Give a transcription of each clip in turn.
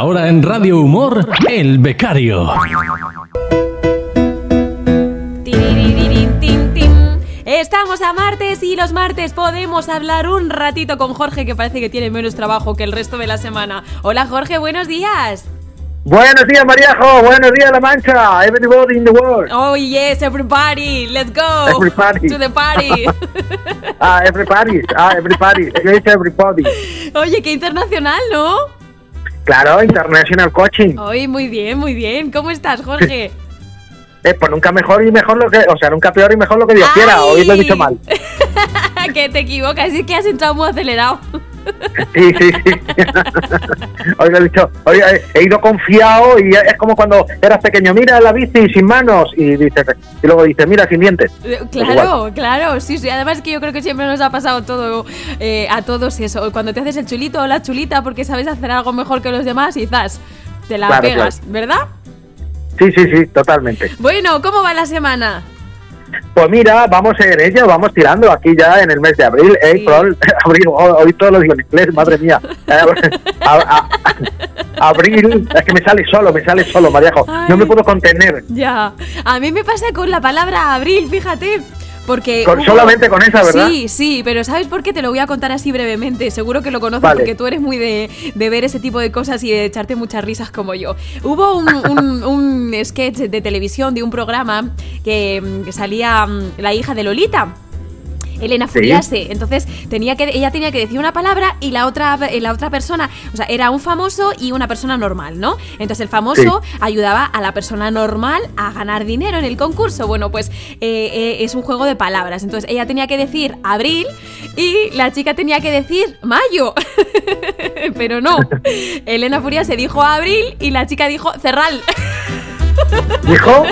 Ahora en Radio Humor, El Becario. Estamos a martes y los martes podemos hablar un ratito con Jorge que parece que tiene menos trabajo que el resto de la semana. Hola Jorge, buenos días. Buenos días, Mariajo. Buenos días, La Mancha. Everybody in the world. Oh yes, everybody, let's go Everybody. to the party. Ah, everybody. Ah, everybody. Yes, everybody. Oye, qué internacional, ¿no? Claro, International Coaching. Hoy muy bien, muy bien. ¿Cómo estás, Jorge? Eh, pues nunca mejor y mejor lo que... O sea, nunca peor y mejor lo que Dios quiera. Hoy lo he dicho mal. que te equivocas, es que has entrado muy acelerado. Sí, sí, sí. Hoy lo he dicho... Hoy he, ido confiado y es como cuando eras pequeño. Mira la bici sin manos. Y dices... Y luego dices, mira, sin dientes. Eh, Pues Claro, claro, sí, sí. Además que yo creo que siempre nos ha pasado todo eh, a todos eso. Cuando te haces el chulito o la chulita porque sabes hacer algo mejor que los demás y zas, te la Claro, pegas, ¿verdad? Sí, sí, sí, totalmente. Bueno, ¿cómo va la semana? Pues mira, vamos en ello, vamos tirando aquí ya en el mes de abril. Sí. April, abril, oh, hoy todo lo digo en inglés, madre mía. Eh, a- a- abril, es que me sale solo, me sale solo, Mariajo. No me puedo contener. Ya. A mí me pasa con la palabra abril, fíjate. Porque Con- hubo- solamente con esa, ¿verdad? Sí, sí, pero ¿sabes por qué? Te lo voy a contar así brevemente. Seguro que lo conoces Vale. porque tú eres muy de, de ver ese tipo de cosas y de echarte muchas risas como yo. Hubo un, un- un sketch de televisión de un programa que, mm, salía mm, la hija de Lolita. Elena Sí. Furiase. Entonces tenía que, ella tenía que decir una palabra y la otra, la otra persona, o sea, era un famoso y una persona normal, ¿no? Entonces el famoso ayudaba a la persona normal a ganar dinero en el concurso. Bueno, pues eh, eh, es un juego de palabras. Entonces ella tenía que decir abril y la chica tenía que decir mayo. Pero no. Elena Furiase dijo abril y la chica dijo cerral. ¿Dijo?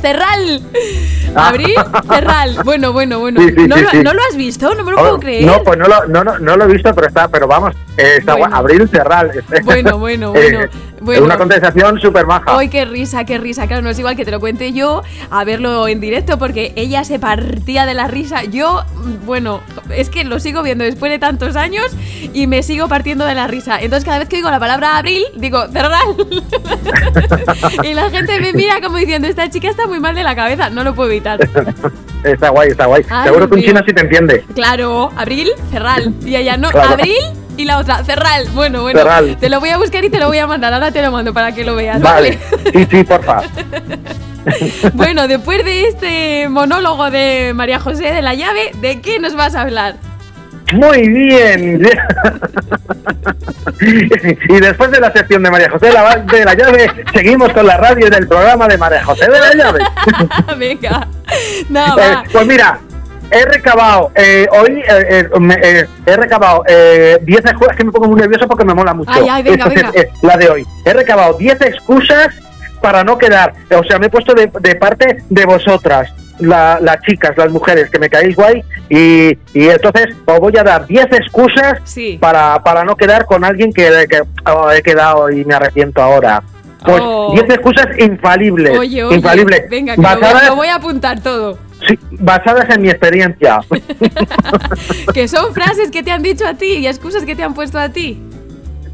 Cerral. Ah. Abril, cerral. Bueno, bueno, bueno. Sí, sí, ¿No, sí, lo, sí. ¿No lo has visto? No me lo Oh, puedo creer. No, pues no lo, no, no, no lo he visto, pero está, pero vamos, eh, está Bueno. Abril Cerral. Bueno, bueno, Eh, bueno, es. Una contestación súper maja. ¡Ay, qué risa, qué risa! Claro, no es igual que te lo cuente yo a verlo en directo porque ella se partía de la risa. Yo, bueno, es que lo sigo viendo después de tantos años y me sigo partiendo de la risa. Entonces, cada vez que digo la palabra abril, digo cerral. y la gente me mira como diciendo, esta chica está muy mal de la cabeza. No lo puedo evitar. Está guay, está guay. Ay, Seguro que un chino sí te entiende. Claro, abril, cerral. Y ella no, Claro. abril y la otra, cerral. Bueno, bueno, Cerral. te lo voy a buscar y te lo voy a mandar. Ahora te lo mando para que lo veas. Vale. Sí, sí, porfa. Bueno, después de este monólogo de María José de la llave, ¿de qué nos vas a hablar? Muy bien. y después de la sección de María José de la, de la Llave, seguimos con la radio del programa de María José de la Llave. Venga. No, Eh, pues mira, he recabado, eh, hoy eh, eh, eh, he recabado eh, 10 excusas, que me pongo muy nervioso porque me mola mucho. Ay, ay, venga, venga. eh, la de hoy. He recabado 10 excusas para no quedar, o sea, me he puesto de, de parte de vosotras. la- las chicas, las mujeres, que me caéis guay y, y entonces os voy a dar 10 excusas Sí. para, para no quedar con alguien que, que, oh, he quedado y me arrepiento ahora. Pues Oh. 10 excusas infalibles. Oye, oye. infalibles. Venga, que lo basadas, lo voy a apuntar todo. Sí, basadas en mi experiencia. Que son frases que te han dicho a ti y excusas que te han puesto a ti.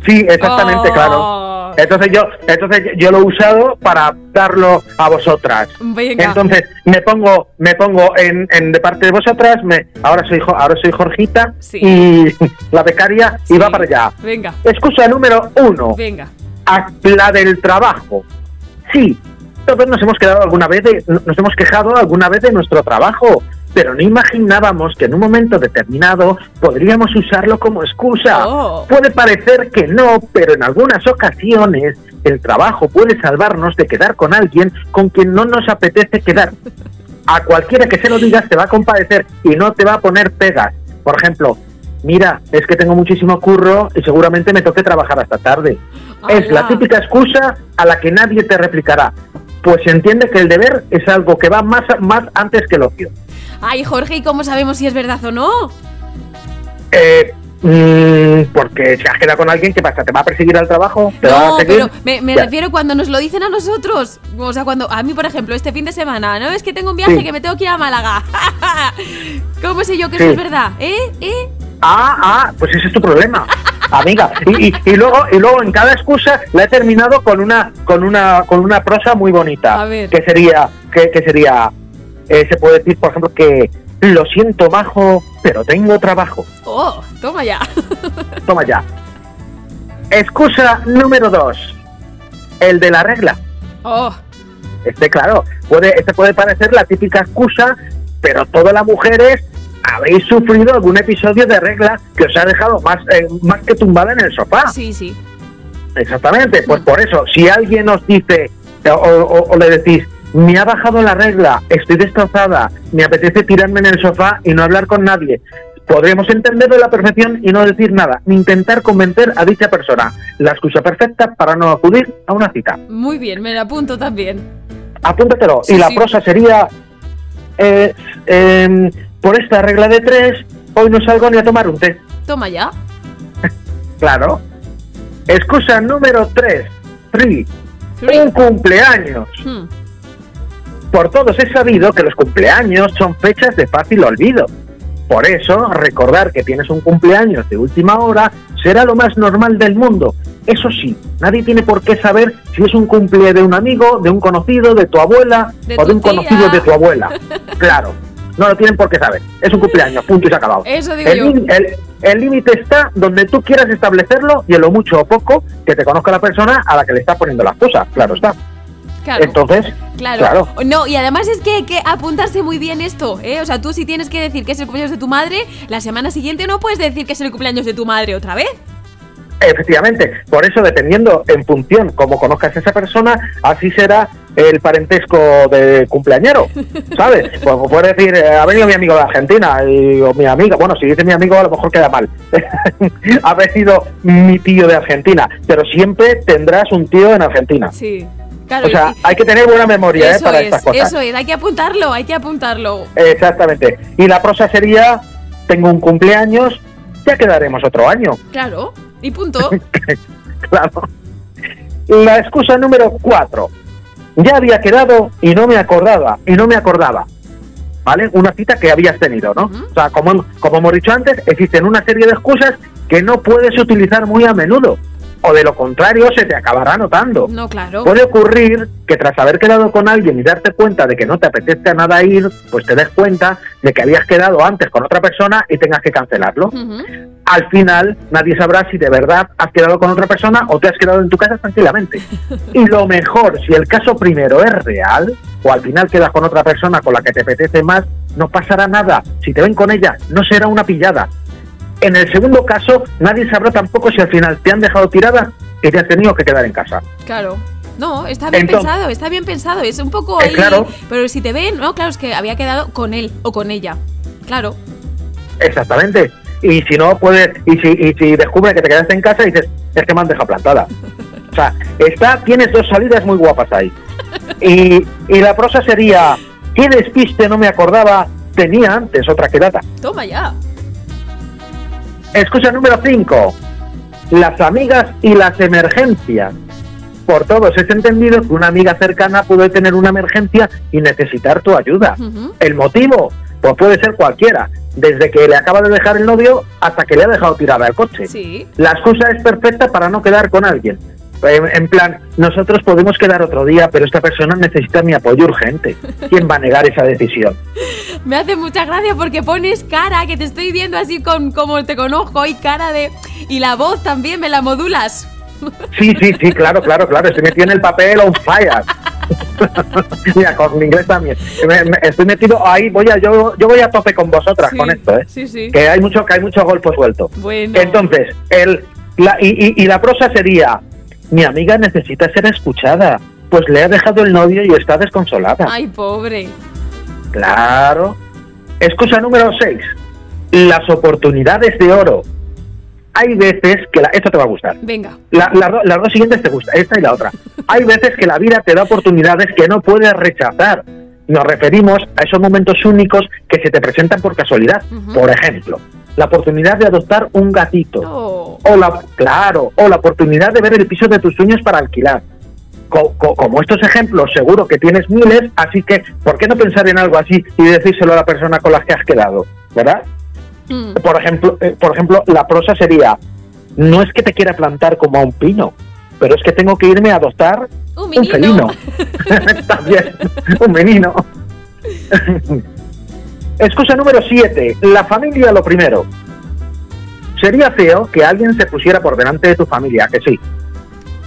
Sí, exactamente, Oh. claro. Entonces yo, entonces yo lo he usado para darlo a vosotras. Venga. Entonces me pongo, me pongo en, en de parte de vosotras. Me, ahora soy, ahora soy Jorgita Sí. y la becaria Sí. y va para allá. Venga, Excusa número uno, venga. la del trabajo. Sí, todos nos hemos quedado alguna vez, de- nos hemos quejado alguna vez de nuestro trabajo, pero no imaginábamos que en un momento determinado podríamos usarlo como excusa. Oh. Puede parecer que no, pero en algunas ocasiones el trabajo puede salvarnos de quedar con alguien con quien no nos apetece quedar. A cualquiera que se lo digas te va a compadecer y no te va a poner pegas. Por ejemplo, mira, es que tengo muchísimo curro y seguramente me toque trabajar hasta tarde. Es la típica excusa a la que nadie te replicará. Pues se entiende que el deber es algo que va más, más antes que el ocio. Ay, Jorge, ¿y cómo sabemos si es verdad o no? Eh, mm, porque si has quedado con alguien, ¿qué pasa? ¿Te va a perseguir al trabajo? ¿Te va No, a seguir? pero me, refiero cuando nos lo dicen a nosotros. O sea, cuando a mí, por ejemplo, este fin de semana, ¿no? Es que tengo un viaje Sí. que me tengo que ir a Málaga. ¿Cómo sé yo que Sí. eso es verdad? ¿Eh? ¿Eh? Ah, ah, pues ese es tu problema. Amiga. Y, y- y luego y luego en cada excusa la he terminado con una con una con una prosa muy bonita. A ver. Que sería que, que sería eh, se puede decir por ejemplo que lo siento majo, pero tengo trabajo. Oh, toma ya. Toma ya. Excusa número dos. El de la regla. Oh, Este, claro, puede, este puede parecer la típica excusa, pero todas las mujeres habéis sufrido algún episodio de regla que os ha dejado más, eh, más que tumbada en el sofá. sí, sí. Exactamente, pues por eso, si alguien os dice o, o- o le decís, me ha bajado la regla, estoy destrozada, me apetece tirarme en el sofá y no hablar con nadie, podremos entenderlo a la perfección y no decir nada, ni intentar convencer a dicha persona. La excusa perfecta para no acudir a una cita. Muy bien, me lo apunto también. Apúntatelo. Sí, y la sí. prosa sería, eh, em, por esta regla de tres, hoy no salgo ni a tomar un té. Toma ya. Claro. Excusa número tres. Three. Un cumpleaños. Hmm. Por todos es sabido que los cumpleaños son fechas de fácil olvido. Por eso, recordar que tienes un cumpleaños de última hora será lo más normal del mundo. Eso sí, nadie tiene por qué saber si es un cumple de un amigo, de un conocido, de tu abuela De o tu de un tía. conocido de tu abuela. Claro, no lo tienen por qué saber. Es un cumpleaños, punto y se ha acabado. Eso digo El límite- el- el límite está donde tú quieras establecerlo y en lo mucho o poco que te conozca la persona a la que le está poniendo las cosas. Claro está. Claro. Entonces, Claro. claro. No, y además es que hay que apuntarse muy bien esto, ¿eh? O sea, tú si tienes que decir que es el cumpleaños de tu madre, la semana siguiente no puedes decir que es el cumpleaños de tu madre otra vez. Efectivamente, por eso dependiendo en función como conozcas a esa persona, así será el parentesco de cumpleañero, ¿sabes? Pues puedes decir, eh, ha venido mi amigo de Argentina, y, o mi amiga, bueno, si dice mi amigo a lo mejor queda mal, ha venido mi tío de Argentina, pero siempre tendrás un tío en Argentina. Sí. Claro. O sea, y- hay que tener buena memoria ¿eh? para es, estas cosas. eso es, hay que apuntarlo, hay que apuntarlo. Exactamente. Y la prosa sería, tengo un cumpleaños, ya quedaremos otro año. Claro. Y punto. Claro. La excusa número cuatro. Ya había quedado y no me acordaba, y no me acordaba. ¿Vale? Una cita que habías tenido, ¿no? O sea, como, como hemos dicho antes, existen una serie de excusas que no puedes utilizar muy a menudo. O de lo contrario, se te acabará notando. No, claro. Puede ocurrir que tras haber quedado con alguien y darte cuenta de que no te apetece a nada ir, pues te des cuenta de que habías quedado antes con otra persona y tengas que cancelarlo. Al final nadie sabrá si de verdad has quedado con otra persona o te has quedado en tu casa tranquilamente. Y lo mejor, si el caso primero es real, o al final quedas con otra persona con la que te apetece más, no pasará nada. Si te ven con ella, no será una pillada. En el segundo caso, nadie sabrá tampoco si al final te han dejado tirada y te has tenido que quedar en casa. Claro. No, está bien Entonces- pensado, está bien pensado. Es un poco Eh, ahí. claro. Pero si te ven, no, claro, es que había quedado con él o con ella. Claro. Exactamente. Y si no, puedes, y si, y si descubre que te quedaste en casa y dices, es que me han dejado plantada. O sea, está, tienes dos salidas muy guapas ahí. Y, y la prosa sería, ¿qué despiste no me acordaba? Tenía antes otra quedada. Toma ya. Excusa número 5. Las amigas y las emergencias. Por todos es entendido que una amiga cercana puede tener una emergencia y necesitar tu ayuda. ¿El motivo? Pues puede ser cualquiera, desde que le acaba de dejar el novio hasta que le ha dejado tirada el coche. Sí. La excusa es perfecta para no quedar con alguien. En, en plan, nosotros podemos quedar otro día, pero esta persona necesita mi apoyo urgente. ¿Quién va a negar esa decisión? Me hace mucha gracia porque pones cara, que te estoy viendo así con como te conozco, y cara de. Y la voz también me la modulas. Sí, sí, sí, claro, claro, claro. Estoy metido en el papel on fire. Mira, con mi inglés también. Me- me- estoy metido ahí, voy a, yo, yo voy a tope con vosotras Sí, con esto, ¿eh? Sí, sí. Que hay mucho, que hay mucho golpe suelto. Bueno. Entonces, el, la, y, y- y la prosa sería, mi amiga necesita ser escuchada, pues le ha dejado el novio y está desconsolada. Ay, pobre. Claro. Excusa número 6. Las oportunidades de oro. Hay veces que la, esto te va a gustar. Venga. La- las dos siguientes te gustan, esta y la otra. Hay veces que la vida te da oportunidades que no puedes rechazar. Nos referimos a esos momentos únicos que se te presentan por casualidad. Por ejemplo, la oportunidad de adoptar un gatito. Oh. O la, claro, o la oportunidad de ver el piso de tus sueños para alquilar. Co- co- como estos ejemplos, seguro que tienes miles, así que, ¿por qué no pensar en algo así y decírselo a la persona con la que has quedado? ¿Verdad? Mm. Por ejemplo, eh, por ejemplo, la prosa sería, no es que te quiera plantar como a un pino, pero es que tengo que irme a adoptar Un un felino. También, un menino. Excusa número 7. La familia lo primero. Sería feo que alguien se pusiera por delante de tu familia, que sí.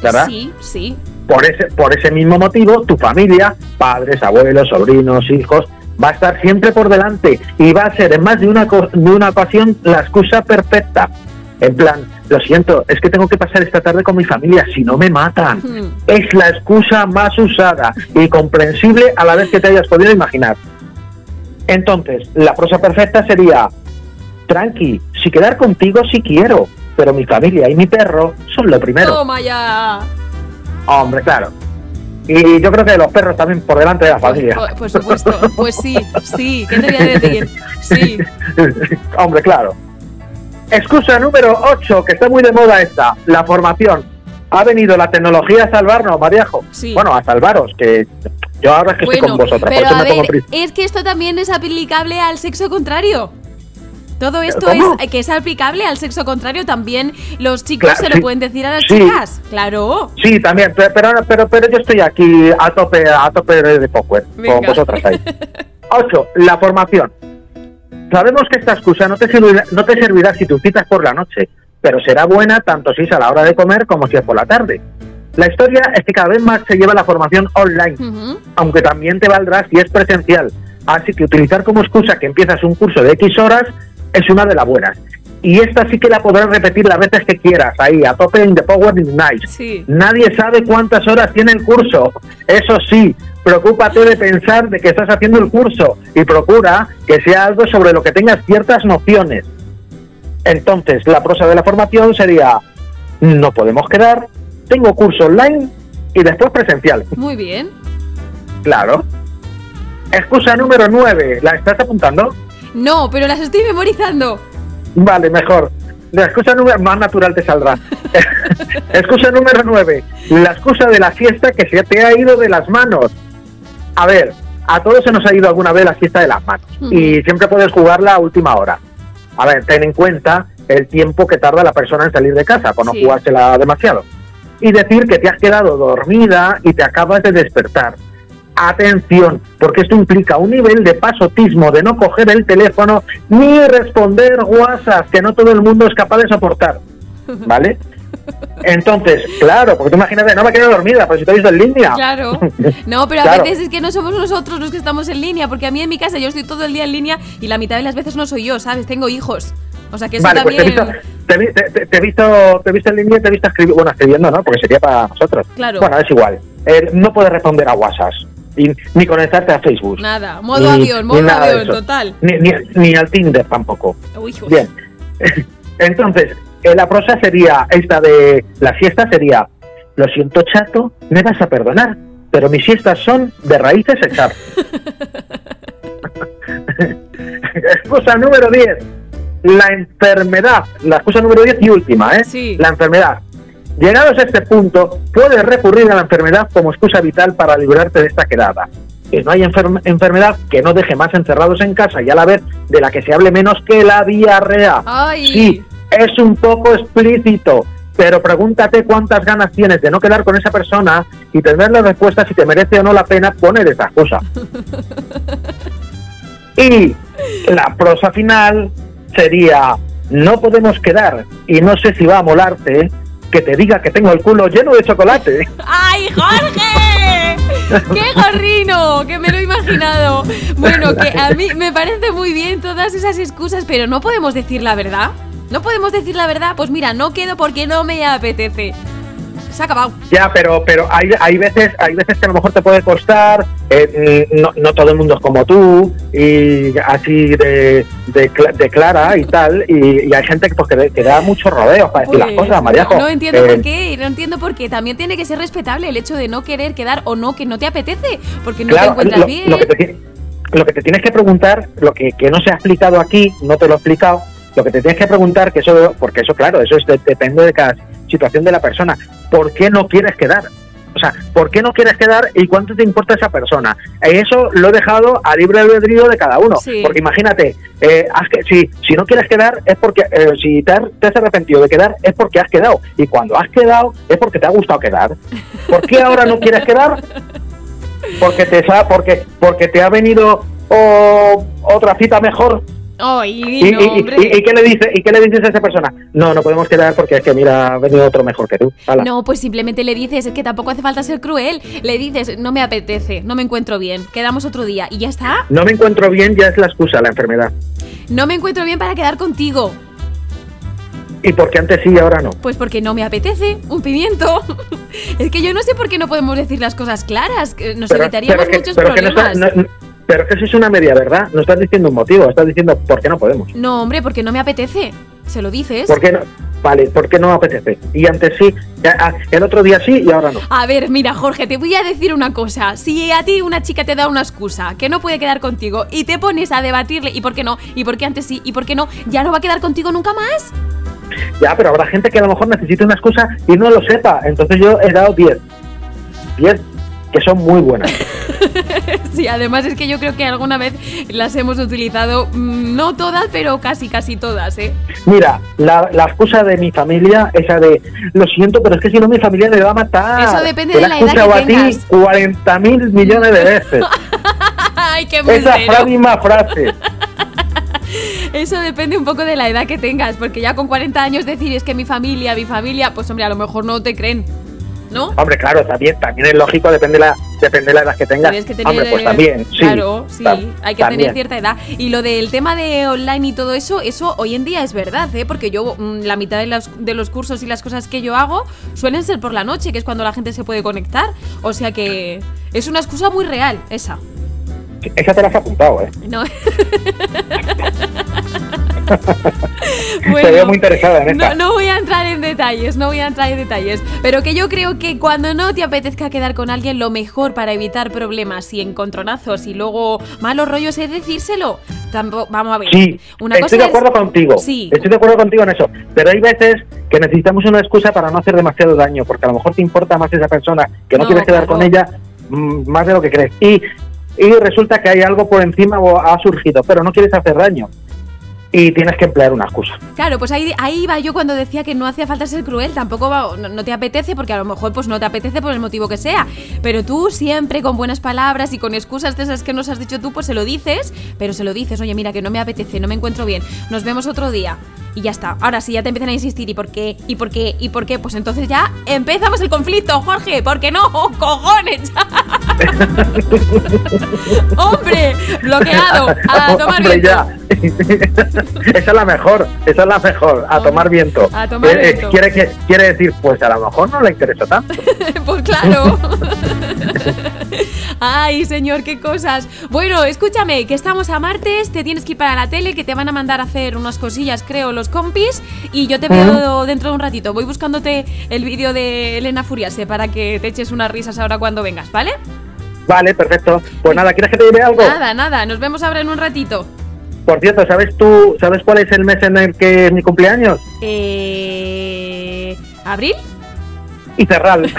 ¿Verdad? Sí, sí. Por ese, por ese mismo motivo, tu familia, padres, abuelos, sobrinos, hijos, va a estar siempre por delante y va a ser en más de una, de una ocasión la excusa perfecta. En plan, lo siento, es que tengo que pasar esta tarde con mi familia, si no me matan. Es la excusa más usada y comprensible a la vez que te hayas podido imaginar. Entonces, la prosa perfecta sería, tranqui, si quedar contigo sí quiero, pero mi familia y mi perro son lo primero. Toma ya. Hombre, claro. Y yo creo que los perros también por delante de la Por, familia. por- por supuesto. Pues sí, sí. ¿Qué te voy a decir? Sí. Hombre, claro. Excusa número 8, que está muy de moda esta, la formación. Ha venido la tecnología a salvarnos, Mariajo. Sí. Bueno, a salvaros, que yo ahora es que estoy Bueno, con vosotras, por pero eso a me ver, es que esto también es aplicable al sexo contrario. Todo esto ¿Cómo? es que es aplicable al sexo contrario también. Los chicos Claro, se lo sí. pueden decir a las Sí. chicas. Claro. Sí, también, pero, pero, pero, pero yo estoy aquí a tope, a tope de poker, con vosotras ahí. 8. La formación. Sabemos que esta excusa no te, servirá, no te servirá si tú citas por la noche, pero será buena tanto si es a la hora de comer como si es por la tarde. La historia es que cada vez más se lleva la formación online, aunque también te valdrá si es presencial. Así que utilizar como excusa que empiezas un curso de X horas es una de las buenas. Y esta sí que la podrás repetir las veces que quieras, ahí, a tope en The Power Night. Sí. Nadie sabe cuántas horas tiene el curso. Eso sí, preocúpate de pensar de que estás haciendo el curso y procura que sea algo sobre lo que tengas ciertas nociones. Entonces, la prosa de la formación sería, no podemos quedar, tengo curso online y después presencial. Muy bien. Claro. Excusa número 9, ¿la estás apuntando? No, pero las estoy memorizando. Vale, mejor. La excusa número más natural te saldrá. excusa número 9. La excusa de la fiesta que se te ha ido de las manos. A ver, a todos se nos ha ido alguna vez la fiesta de las manos. Y siempre puedes jugarla a última hora. A ver, ten en cuenta el tiempo que tarda la persona en salir de casa, por no Sí. jugársela demasiado. Y decir que te has quedado dormida y te acabas de despertar. Atención, porque esto implica un nivel de pasotismo de no coger el teléfono ni responder WhatsApp que no todo el mundo es capaz de soportar. ¿Vale? Entonces, claro, porque tú imagínate, no me quedo dormida, pero si te he visto en línea. Claro. No, pero a Claro. veces es que no somos nosotros los que estamos en línea, porque a mí en mi casa yo estoy todo el día en línea y la mitad de las veces no soy yo, ¿sabes? Tengo hijos. O sea que eso Vale, pues te he, también. visto, te, te- he visto, te he visto en línea y te he visto escribiendo, bueno, escribiendo, ¿no? Porque sería para nosotros. Claro. Bueno, es igual. Eh, no puedes responder a WhatsApp, y- ni conectarte a Facebook. Nada, modo Ni- avión, modo avión, total. Ni, ni, ni al Tinder tampoco. Uy. Bien. Entonces, eh, la prosa sería, esta de la siesta sería, lo siento chato, me vas a perdonar, pero mis siestas son de raíces echar. excusa número 10, la enfermedad. La excusa número 10 y última, ¿eh? Sí. La enfermedad. Llegados a este punto, puedes recurrir a la enfermedad como excusa vital para librarte de esta quedada. Que no hay enferm- enfermedad que no deje más encerrados en casa y a la vez de la que se hable menos que la diarrea. Ay. Sí, es un poco explícito, pero pregúntate cuántas ganas tienes de no quedar con esa persona y tener la respuesta si te merece o no la pena poner esa excusa. y la prosa final sería, no podemos quedar y no sé si va a molarte que te diga que tengo el culo lleno de chocolate. ¡Ay, Jorge! ¡Qué gorrino! Que me lo he imaginado. Bueno, que a mí me parece muy bien todas esas excusas, pero no podemos decir la verdad. ¿No podemos decir la verdad? Pues mira, no quedo porque no me apetece. Se ha acabado. Ya, pero pero hay, hay veces hay veces que a lo mejor te puede costar, eh, no, no todo el mundo es como tú, y así de, de, de clara y tal, y, y hay gente que, pues, que, que da muchos rodeos para decir Pues, las cosas, Mariajo. No, no entiendo Eh, por qué, no entiendo por qué. También tiene que ser respetable el hecho de no querer quedar o no, que no te apetece, porque no te encuentras lo, bien. lo que te, lo que te tienes que preguntar, lo que, que no se ha explicado aquí, no te lo he explicado, lo que te tienes que preguntar, que eso, porque eso, claro, eso es de- depende de cada situación de la persona. ¿Por qué no quieres quedar? O sea, ¿por qué no quieres quedar y cuánto te importa esa persona? Eh, Eso lo he dejado a libre albedrío de cada uno. Sí. Porque imagínate, eh, has que, si, si no quieres quedar es porque, eh, si te has, te has arrepentido de quedar es porque has quedado. Y cuando has quedado es porque te ha gustado quedar. ¿Por qué ahora no quieres quedar? Porque te, porque, porque te ha venido oh, otra cita mejor. Ay, ¿Y, no, y- y- hombre. y qué le dice, ¿Y qué le dices a esa persona? No, no podemos quedar porque es que mira, ha venido otro mejor que tú. No, pues simplemente le dices, es que tampoco hace falta ser cruel. Le dices, no me apetece, no me encuentro bien, quedamos otro día y ya está. No me encuentro bien, ya es la excusa, la enfermedad. No me encuentro bien para quedar contigo. ¿Y porque antes sí y ahora no? Pues porque no me apetece un pimiento. es que yo no sé por qué no podemos decir las cosas claras, nos evitaríamos que, muchos pero que no problemas. no- no- pero eso es una media verdad. No estás diciendo un motivo, estás diciendo por qué no podemos. No, hombre, porque no me apetece. Se lo dices. ¿Por qué no? Vale, ¿por qué no apetece? Y antes sí, ah, el otro día sí y ahora no. A ver, mira, Jorge, te voy a decir una cosa. Si a ti una chica te da una excusa que no puede quedar contigo y te pones a debatirle, ¿y por qué no? ¿Y por qué antes sí? ¿Y por qué no? ¿Ya no va a quedar contigo nunca más? Ya, pero habrá gente que a lo mejor necesita una excusa y no lo sepa. Entonces yo he dado 10. 10 que son muy buenas. Sí, además es que yo creo que alguna vez las hemos utilizado, mm, no todas, pero casi, casi todas, ¿eh? Mira, la, la excusa de mi familia, esa de lo siento, pero es que si no mi familia me va a matar. Eso depende Te de la edad que a ti tengas. 40 mil millones de veces. ¡Ay, qué Esa embustero! misma frase. Eso depende un poco de la edad que tengas, porque ya con 40 años decir es que mi familia, mi familia, pues hombre, a lo mejor no te creen, ¿no? Hombre, claro, también, también es lógico, depende la, depende de la edad que tengas. Tienes que tener, Hombre, pues también, sí. Claro, sí, tam- hay que también. tener cierta edad. Y lo del tema de online y todo eso, eso hoy en día es verdad, ¿eh? Porque yo, mm, la mitad de los, de los cursos y las cosas que yo hago suelen ser por la noche, que es cuando la gente se puede conectar. O sea que es una excusa muy real, esa. Esa te la has apuntado, ¿eh? No. Veo muy interesada en esta. no, no voy a entrar en detalles, no voy a entrar en detalles. Pero que yo creo que cuando no te apetezca quedar con alguien, lo mejor para evitar problemas y encontronazos y luego malos rollos es decírselo. Tampoco, vamos a ver. Sí, Una estoy cosa de es- acuerdo contigo. Sí. Estoy de acuerdo contigo en eso. Pero hay veces que necesitamos una excusa para no hacer demasiado daño, porque a lo mejor te importa más esa persona, que no, No, quieres quedar con ella mm, más de lo que crees. Y, y resulta que hay algo por encima o ha surgido, pero no quieres hacer daño. Y tienes que emplear una excusa. Claro, pues ahí, ahí va yo cuando decía que no hacía falta ser cruel, tampoco va- no, no te apetece, porque a lo mejor pues no te apetece por el motivo que sea. Pero tú siempre con buenas palabras y con excusas de esas que nos has dicho tú, pues se lo dices, pero se lo dices, oye, mira, que no me apetece, no me encuentro bien, nos vemos otro día. Y ya está. Ahora sí, ya te empiezan a insistir, ¿y por qué? ¿Y por qué? ¿Y por qué? Pues entonces ya empezamos el conflicto, Jorge, ¿por qué no? ¡Cojones! ¡Hombre! Bloqueado. A tomar Hombre, viento. ya. Esa es la mejor, esa es la mejor, a Hombre, tomar viento. a tomar Eh, eh, viento. quiere, que- quiere decir, pues a lo mejor no le interesa tanto. pues claro. Ay, señor, qué cosas. Bueno, escúchame, que estamos a martes, te tienes que ir para la tele, que te van a mandar a hacer unas cosillas, creo, los compis, y yo te veo dentro de un ratito. Voy buscándote el vídeo de Elena Furiase para que te eches unas risas ahora cuando vengas, ¿vale? Vale, perfecto. Pues nada, ¿quieres que te diré algo? Nada, nada, nos vemos ahora en un ratito. Por cierto, ¿sabes tú, sabes cuál es el mes en el que es mi cumpleaños? Eh... ¿Abril? Y cerral.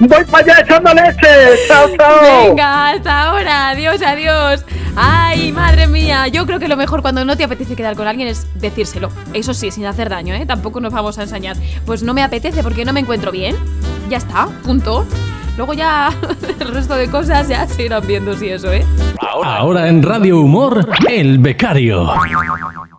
Voy para allá echando leche. Chao, chao. Venga, hasta ahora. Adiós, adiós. Ay, madre mía. Yo creo que lo mejor cuando no te apetece quedar con alguien es decírselo. Eso sí, sin hacer daño, ¿eh? Tampoco nos vamos a ensañar. Pues no me apetece porque no me encuentro bien. Ya está, punto. Luego ya el resto de cosas ya se irán viendo si eso, ¿eh? Ahora en Radio Humor, El Becario.